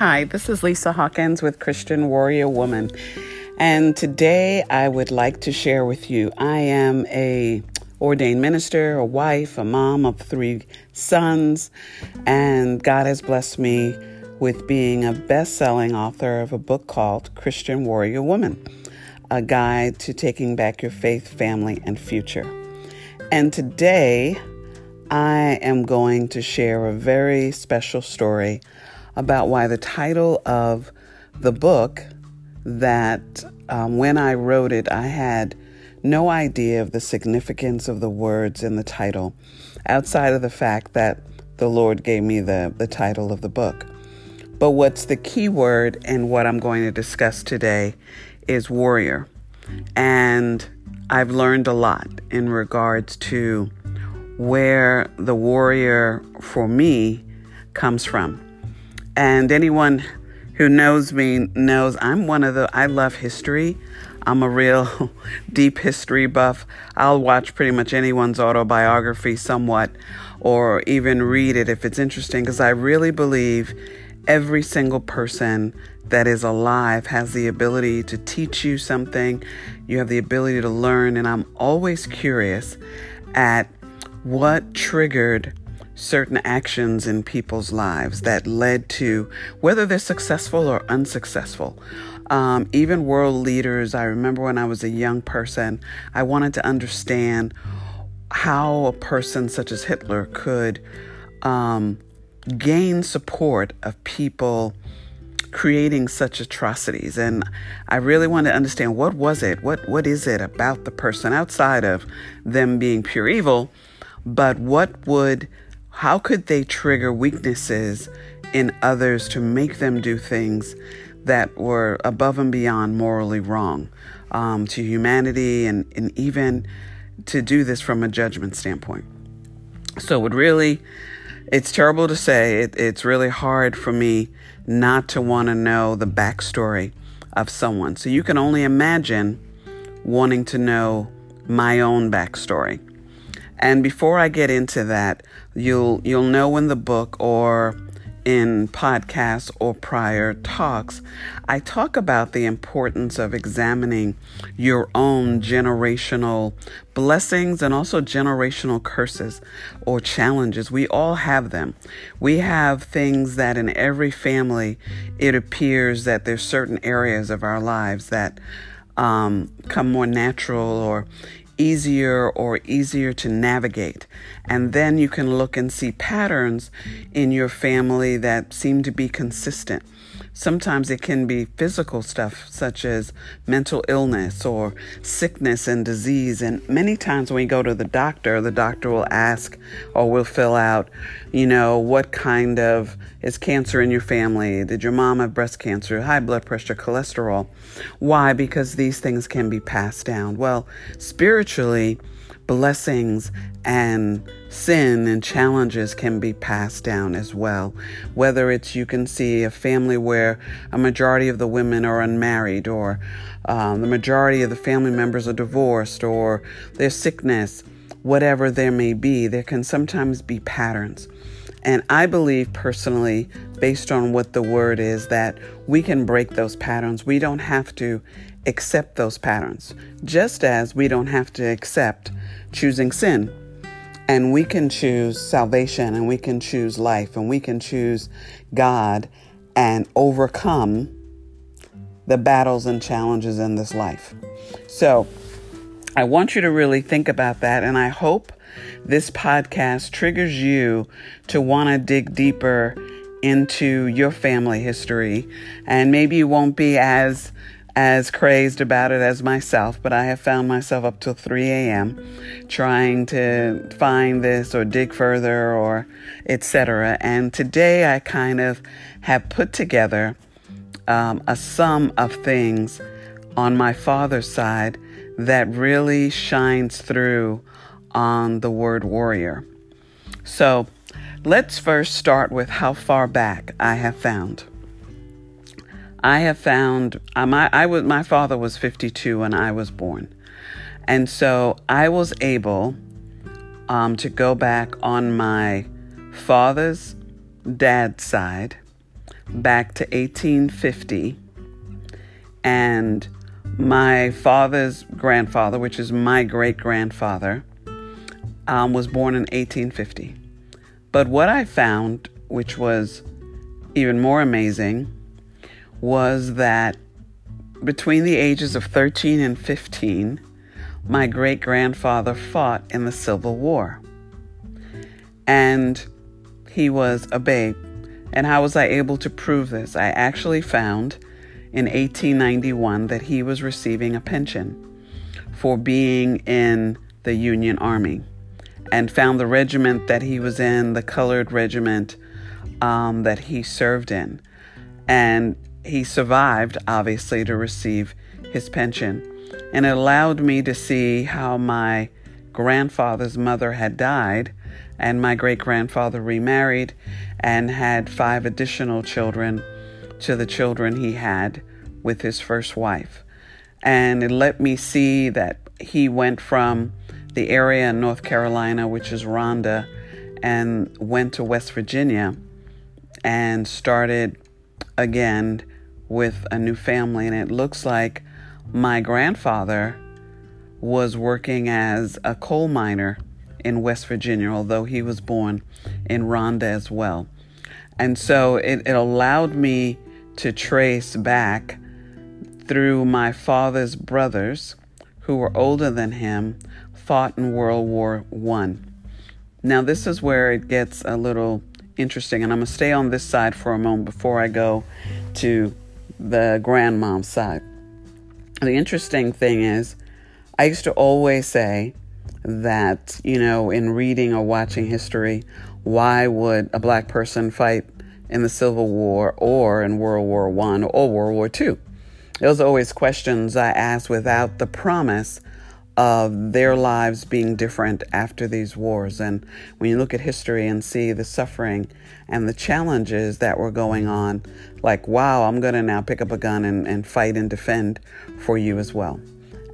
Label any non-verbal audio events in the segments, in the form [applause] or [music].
Hi, this is Lisa Hawkins with Christian Warrior Woman. And today I would like to share with you I am a ordained minister, a wife, a mom of three sons, and God has blessed me with being a best-selling author of a book called Christian Warrior Woman: A Guide to Taking Back Your Faith, Family, and Future. And today I am going to share a very special story about why the title of the book that um, when I wrote it, I had no idea of the significance of the words in the title outside of the fact that the Lord gave me the, the title of the book. But what's the key word and what I'm going to discuss today is warrior. And I've learned a lot in regards to where the warrior for me comes from. And anyone who knows me knows I'm one of the, I love history. I'm a real [laughs] deep history buff. I'll watch pretty much anyone's autobiography somewhat or even read it if it's interesting because I really believe every single person that is alive has the ability to teach you something. You have the ability to learn. And I'm always curious at what triggered certain actions in people's lives that led to whether they're successful or unsuccessful. Um, even world leaders, I remember when I was a young person, I wanted to understand how a person such as Hitler could um, gain support of people creating such atrocities. And i really want to understand what was it? What what is it about the person outside of them being pure evil? But what would, how could they trigger weaknesses in others to make them do things that were above and beyond morally wrong um, to humanity and, and even to do this from a judgment standpoint? So it really, it's terrible to say. It, it's really hard for me not to want to know the backstory of someone. So you can only imagine wanting to know my own backstory. And before I get into that, you'll you'll know in the book or in podcasts or prior talks, I talk about the importance of examining your own generational blessings and also generational curses or challenges. We all have them. We have things that in every family, it appears that there's certain areas of our lives that um, come more natural or easier or easier to navigate. And then you can look and see patterns in your family that seem to be consistent. Sometimes it can be physical stuff such as mental illness or sickness and disease. And many times when we go to the doctor, the doctor will ask or will fill out, you know, what kind of is cancer in your family? Did your mom have breast cancer, high blood pressure, cholesterol? Why? Because these things can be passed down. Well, spiritually, blessings and sin and challenges can be passed down as well. Whether it's you can see a family where a majority of the women are unmarried, or um, the majority of the family members are divorced, or there's sickness, whatever there may be, there can sometimes be patterns. And I believe personally, based on what the word is, that we can break those patterns. We don't have to accept those patterns, just as we don't have to accept choosing sin. And we can choose salvation and we can choose life and we can choose God and overcome the battles and challenges in this life. So I want you to really think about that. And I hope this podcast triggers you to want to dig deeper into your family history. And maybe you won't be as as crazed about it as myself, but I have found myself up till 3 a.m. trying to find this or dig further or etc. And today I kind of have put together um, a sum of things on my father's side that really shines through on the word warrior. So let's first start with how far back I have found. I have found uh, my I was my father was 52 when I was born, and so I was able um, to go back on my father's dad's side back to 1850, and my father's grandfather, which is my great grandfather, um, was born in 1850. But what I found, which was even more amazing, was that between the ages of 13 and 15, my great grandfather fought in the Civil War. And he was a babe. And how was I able to prove this? I actually found in 1891 that he was receiving a pension for being in the Union Army and found the regiment that he was in, the colored regiment um, that he served in. And he survived, obviously, to receive his pension. And it allowed me to see how my grandfather's mother had died, and my great grandfather remarried and had five additional children to the children he had with his first wife. And it let me see that he went from the area in North Carolina, which is Ronda, and went to West Virginia and started again with a new family. And it looks like my grandfather was working as a coal miner in West Virginia, although he was born in Ronda as well. And so it, it allowed me to trace back through my father's brothers who were older than him fought in World War One. Now this is where it gets a little interesting, and I'm gonna stay on this side for a moment before I go to the grandmom's side. The interesting thing is, I used to always say that, you know, in reading or watching history, why would a black person fight in the Civil War or in World War One or World War Two? Those are always questions I ask without the promise of their lives being different after these wars. And when you look at history and see the suffering and the challenges that were going on, like, wow, I'm going to now pick up a gun and, and fight and defend for you as well.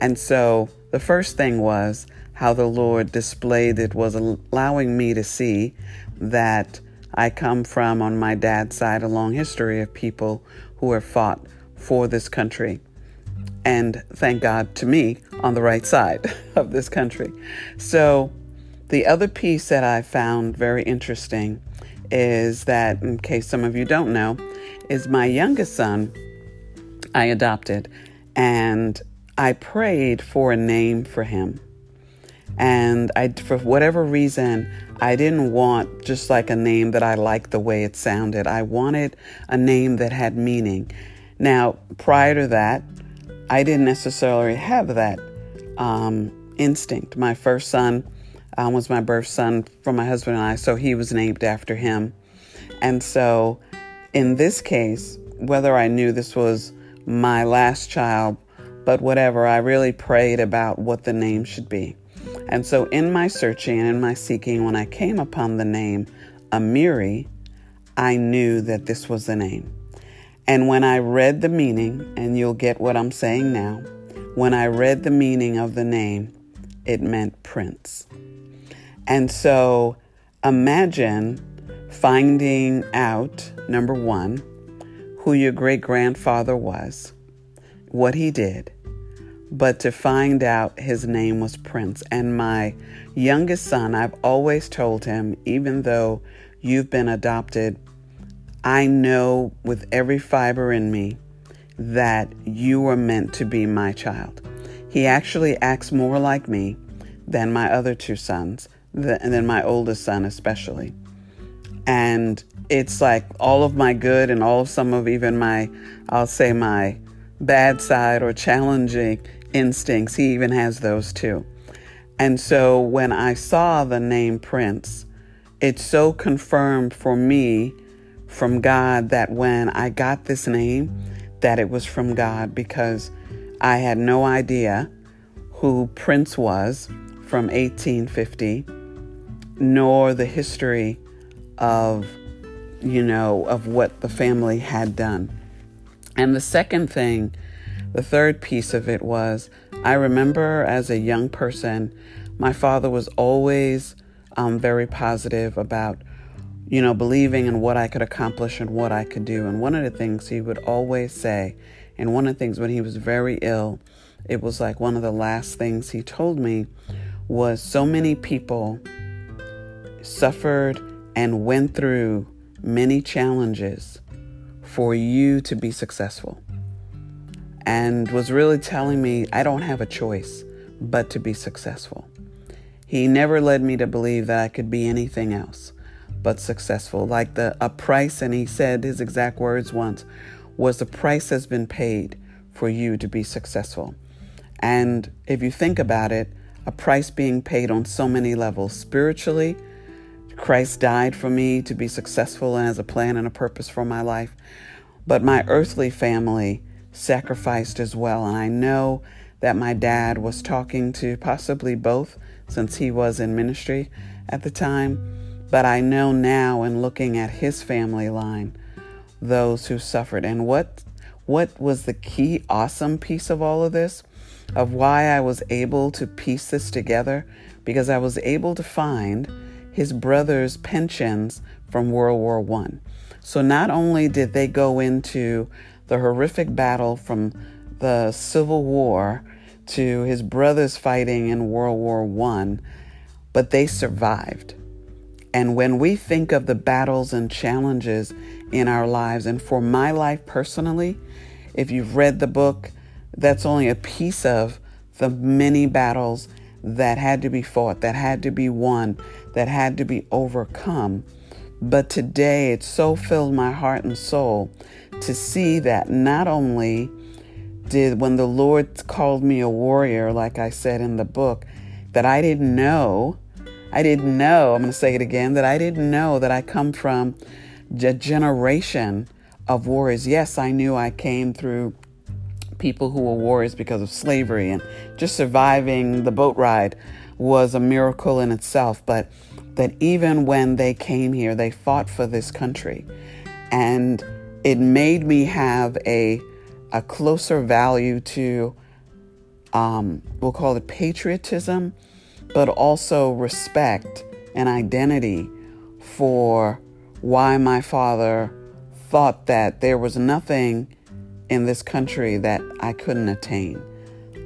And so the first thing was how the Lord displayed it was allowing me to see that I come from, on my dad's side, a long history of people who have fought for this country. And thank God to me on the right side [laughs] of this country. So, the other piece that I found very interesting is that, in case some of you don't know, is my youngest son I adopted. And I prayed for a name for him. And I, for whatever reason, I didn't want just like a name that I liked the way it sounded. I wanted a name that had meaning. Now, prior to that, I didn't necessarily have that um, instinct. My first son um, was my birth son from my husband and I, so he was named after him. And so, in this case, whether I knew this was my last child, but whatever, I really prayed about what the name should be. And so, in my searching and in my seeking, when I came upon the name Amiri, I knew that this was the name. And when I read the meaning, and you'll get what I'm saying now, when I read the meaning of the name, it meant prince. And so imagine finding out, number one, who your great grandfather was, what he did, but to find out his name was Prince. And my youngest son, I've always told him, even though you've been adopted I know with every fiber in me that you were meant to be my child. He actually acts more like me than my other two sons, and then my oldest son, especially. And it's like all of my good and all of some of even my, I'll say, my bad side or challenging instincts, he even has those too. And so when I saw the name Prince, it so confirmed for me from God that when I got this name, that it was from God because I had no idea who Prince was from 1850, nor the history of, you know, of what the family had done. And the second thing, the third piece of it was I remember as a young person, my father was always um, very positive about you know, believing in what I could accomplish and what I could do. And one of the things he would always say, and one of the things when he was very ill, it was like one of the last things he told me was so many people suffered and went through many challenges for you to be successful. And was really telling me I don't have a choice but to be successful. He never led me to believe that I could be anything else but successful. Like the a price, and he said his exact words once was the price has been paid for you to be successful. And if you think about it, a price being paid on so many levels. Spiritually, Christ died for me to be successful and has a plan and a purpose for my life. But my earthly family sacrificed as well. And I know that my dad was talking to possibly both since he was in ministry at the time. But I know now in looking at his family line, those who suffered. And what what was the key awesome piece of all of this? Of why I was able to piece this together? Because I was able to find his brother's pensions from World War One. So not only did they go into the horrific battle from the Civil War to his brothers fighting in World War One, but they survived. And when we think of the battles and challenges in our lives, and for my life personally, if you've read the book, that's only a piece of the many battles that had to be fought, that had to be won, that had to be overcome. But today it so filled my heart and soul to see that not only did when the Lord called me a warrior, like I said in the book, that I didn't know I didn't know, I'm going to say it again, that I didn't know that I come from a generation of warriors. Yes, I knew I came through people who were warriors because of slavery and just surviving the boat ride was a miracle in itself. But that even when they came here, they fought for this country. And it made me have a, a closer value to, um, we'll call it patriotism but also respect and identity for why my father thought that there was nothing in this country that I couldn't attain.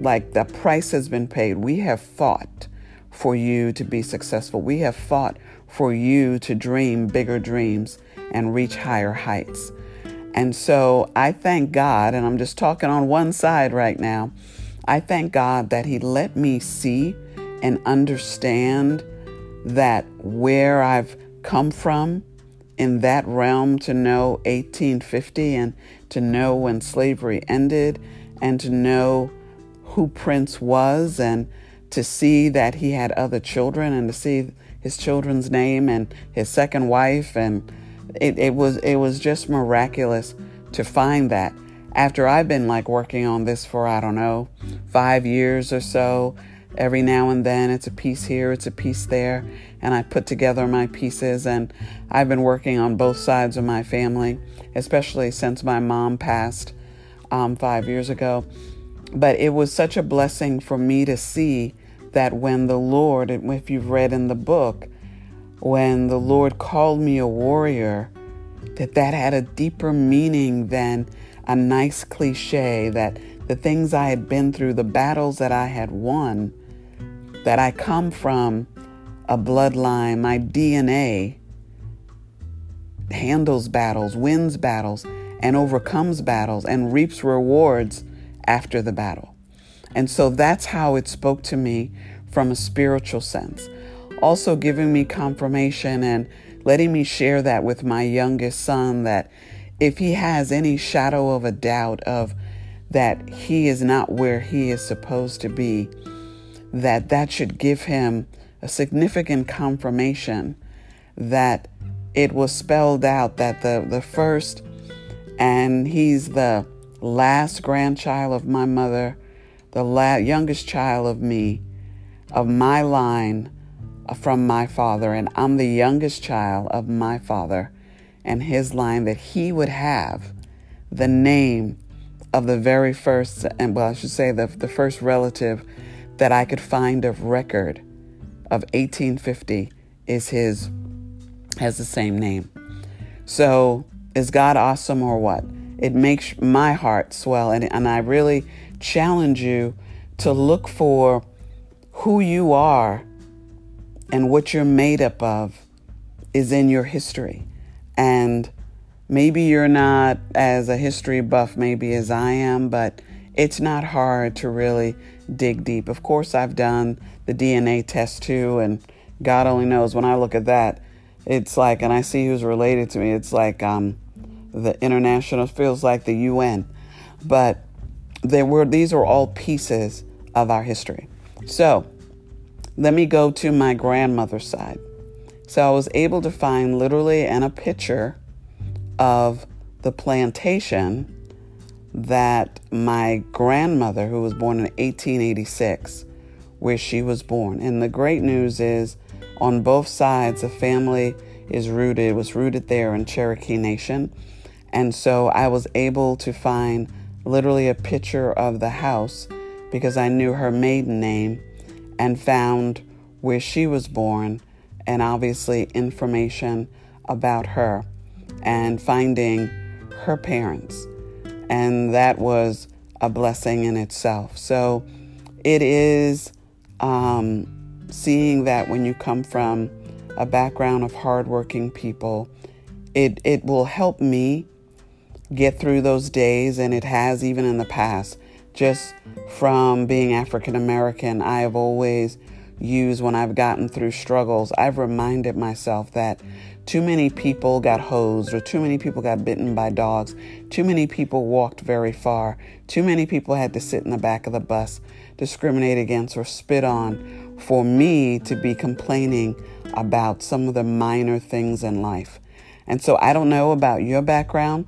Like the price has been paid. We have fought for you to be successful. We have fought for you to dream bigger dreams and reach higher heights. And so I thank God, and I'm just talking on one side right now. I thank God that He let me see and understand that where I've come from in that realm to know 1850 and to know when slavery ended and to know who Prince was and to see that he had other children and to see his children's name and his second wife and it, it was it was just miraculous to find that. After I've been like working on this for I don't know five years or so every now and then it's a piece here, it's a piece there, and I put together my pieces. And I've been working on both sides of my family, especially since my mom passed um, five years ago. But it was such a blessing for me to see that when the Lord, if you've read in the book, when the Lord called me a warrior, that that had a deeper meaning than a nice cliche that the things I had been through, the battles that I had won, that I come from a bloodline, my DNA handles battles, wins battles, and overcomes battles and reaps rewards after the battle. And so that's how it spoke to me from a spiritual sense. Also, giving me confirmation and letting me share that with my youngest son that if he has any shadow of a doubt of that he is not where he is supposed to be, that that should give him a significant confirmation that it was spelled out that the, the first and he's the last grandchild of my mother, the la- youngest child of me, of my line uh, from my father, and I'm the youngest child of my father and his line, that he would have the name of the very first, and well, I should say the, the first relative that I could find of record of 1850 is his has the same name. So, is God awesome or what? It makes my heart swell, and, and I really challenge you to look for who you are and what you're made up of is in your history. And maybe you're not as a history buff, maybe as I am, but it's not hard to really dig deep. Of course, I've done the DNA test too, and God only knows when I look at that, it's like, and I see who's related to me, it's like um, the international, feels like the UN. But there were, these are all pieces of our history. So let me go to my grandmother's side. So I was able to find literally and a picture of the plantation that my grandmother, who was born in 1886, where she was born. And the great news is on both sides, the family is rooted, was rooted there in Cherokee Nation. And so I was able to find literally a picture of the house because I knew her maiden name and found where she was born and obviously information about her and finding her parents. And that was a blessing in itself. So it is um, seeing that when you come from a background of hardworking people, it, it will help me get through those days, and it has even in the past. Just from being African American, I have always used when I've gotten through struggles, I've reminded myself that too many people got hosed, or too many people got bitten by dogs, too many people walked very far, too many people had to sit in the back of the bus, discriminate against, or spit on for me to be complaining about some of the minor things in life. And so I don't know about your background,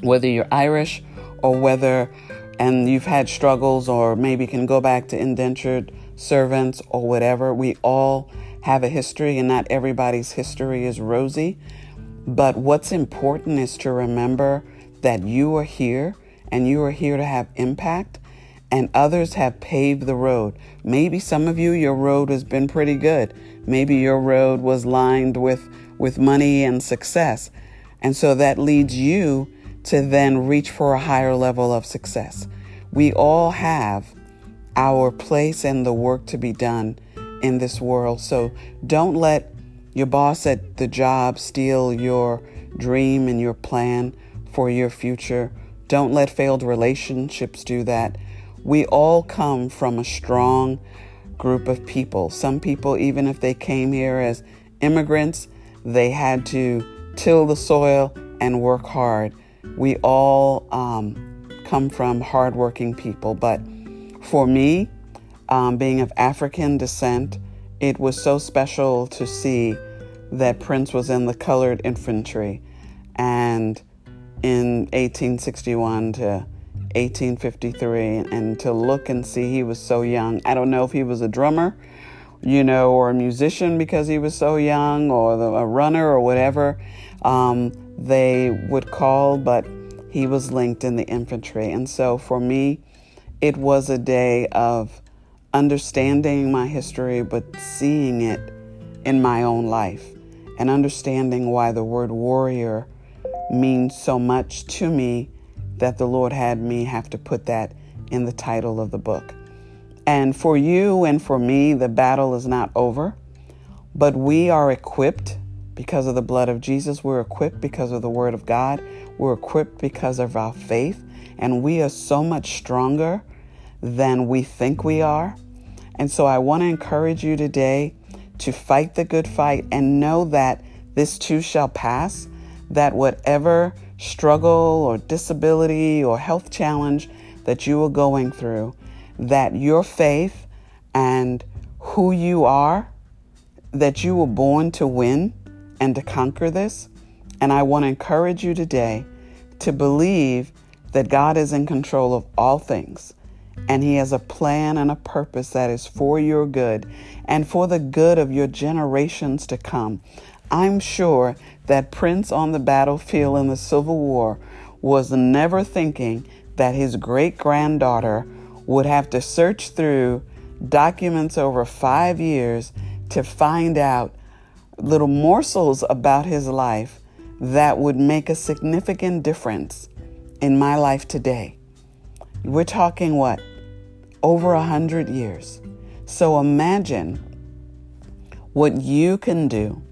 whether you're Irish or whether, and you've had struggles or maybe can go back to indentured servants or whatever. We all have a history, and not everybody's history is rosy. But what's important is to remember that you are here and you are here to have impact, and others have paved the road. Maybe some of you, your road has been pretty good. Maybe your road was lined with, with money and success. And so that leads you to then reach for a higher level of success. We all have our place and the work to be done in this world. So don't let your boss at the job steal your dream and your plan for your future. Don't let failed relationships do that. We all come from a strong group of people. Some people, even if they came here as immigrants, they had to till the soil and work hard. We all um, come from hardworking people. But for me, um, being of African descent, it was so special to see that Prince was in the colored infantry. And in 1861 to 1853, and to look and see he was so young. I don't know if he was a drummer, you know, or a musician because he was so young, or a runner, or whatever. Um, they would call, but he was linked in the infantry. And so for me, it was a day of understanding my history, but seeing it in my own life and understanding why the word warrior means so much to me that the Lord had me have to put that in the title of the book. And for you and for me, the battle is not over, but we are equipped because of the blood of Jesus. We're equipped because of the Word of God. We're equipped because of our faith. And we are so much stronger than we think we are. And so I want to encourage you today to fight the good fight and know that this too shall pass, that whatever struggle or disability or health challenge that you are going through, that your faith and who you are, that you were born to win, and to conquer this. And I want to encourage you today to believe that God is in control of all things and He has a plan and a purpose that is for your good and for the good of your generations to come. I'm sure that Prince on the battlefield in the Civil War was never thinking that his great granddaughter would have to search through documents over five years to find out little morsels about his life that would make a significant difference in my life today. We're talking what? Over a hundred years. So imagine what you can do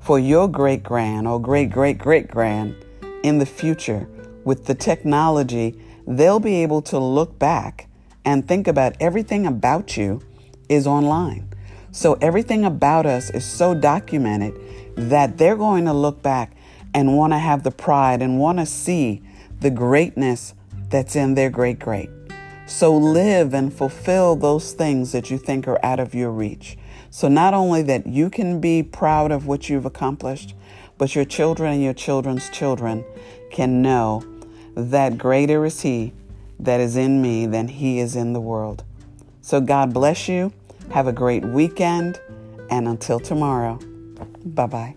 for your great grand or great great great grand in the future with the technology, they'll be able to look back and think about everything about you is online. So everything about us is so documented that they're going to look back and want to have the pride and want to see the greatness that's in their great great. So live and fulfill those things that you think are out of your reach. So not only that you can be proud of what you've accomplished, but your children and your children's children can know that greater is He that is in me than He is in the world. So God bless you. Have a great weekend. And until tomorrow, bye bye.